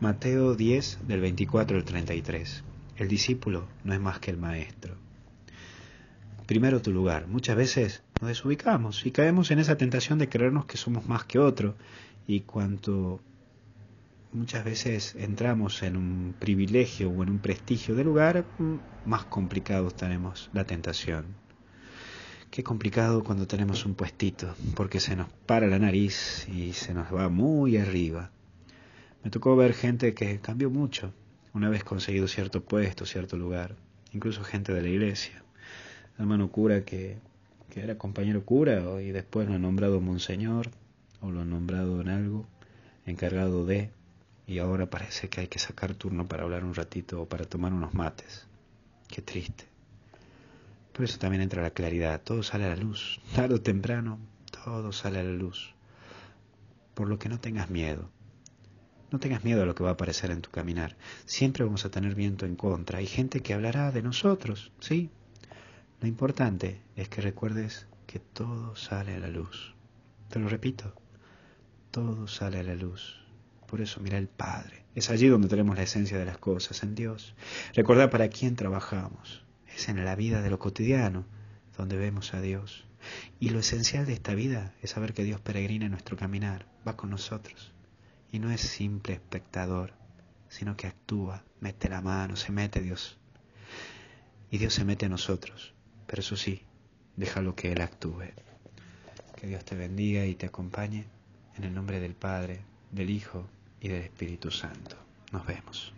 Mateo 10 del 24 al 33. El discípulo no es más que el maestro. Primero tu lugar. Muchas veces nos desubicamos y caemos en esa tentación de creernos que somos más que otro. Y cuanto muchas veces entramos en un privilegio o en un prestigio de lugar, más complicado tenemos la tentación. Qué complicado cuando tenemos un puestito, porque se nos para la nariz y se nos va muy arriba. Me tocó ver gente que cambió mucho una vez conseguido cierto puesto, cierto lugar, incluso gente de la iglesia. Hermano cura que, que era compañero cura y después lo han nombrado monseñor o lo han nombrado en algo, encargado de, y ahora parece que hay que sacar turno para hablar un ratito o para tomar unos mates. Qué triste. Por eso también entra la claridad, todo sale a la luz, tarde o temprano, todo sale a la luz. Por lo que no tengas miedo. No tengas miedo a lo que va a aparecer en tu caminar. Siempre vamos a tener viento en contra. Hay gente que hablará de nosotros, ¿sí? Lo importante es que recuerdes que todo sale a la luz. Te lo repito, todo sale a la luz. Por eso mira el Padre. Es allí donde tenemos la esencia de las cosas, en Dios. Recordar para quién trabajamos es en la vida de lo cotidiano donde vemos a Dios. Y lo esencial de esta vida es saber que Dios peregrina en nuestro caminar, va con nosotros. Y no es simple espectador, sino que actúa, mete la mano, se mete Dios. Y Dios se mete a nosotros. Pero eso sí, déjalo que Él actúe. Que Dios te bendiga y te acompañe en el nombre del Padre, del Hijo y del Espíritu Santo. Nos vemos.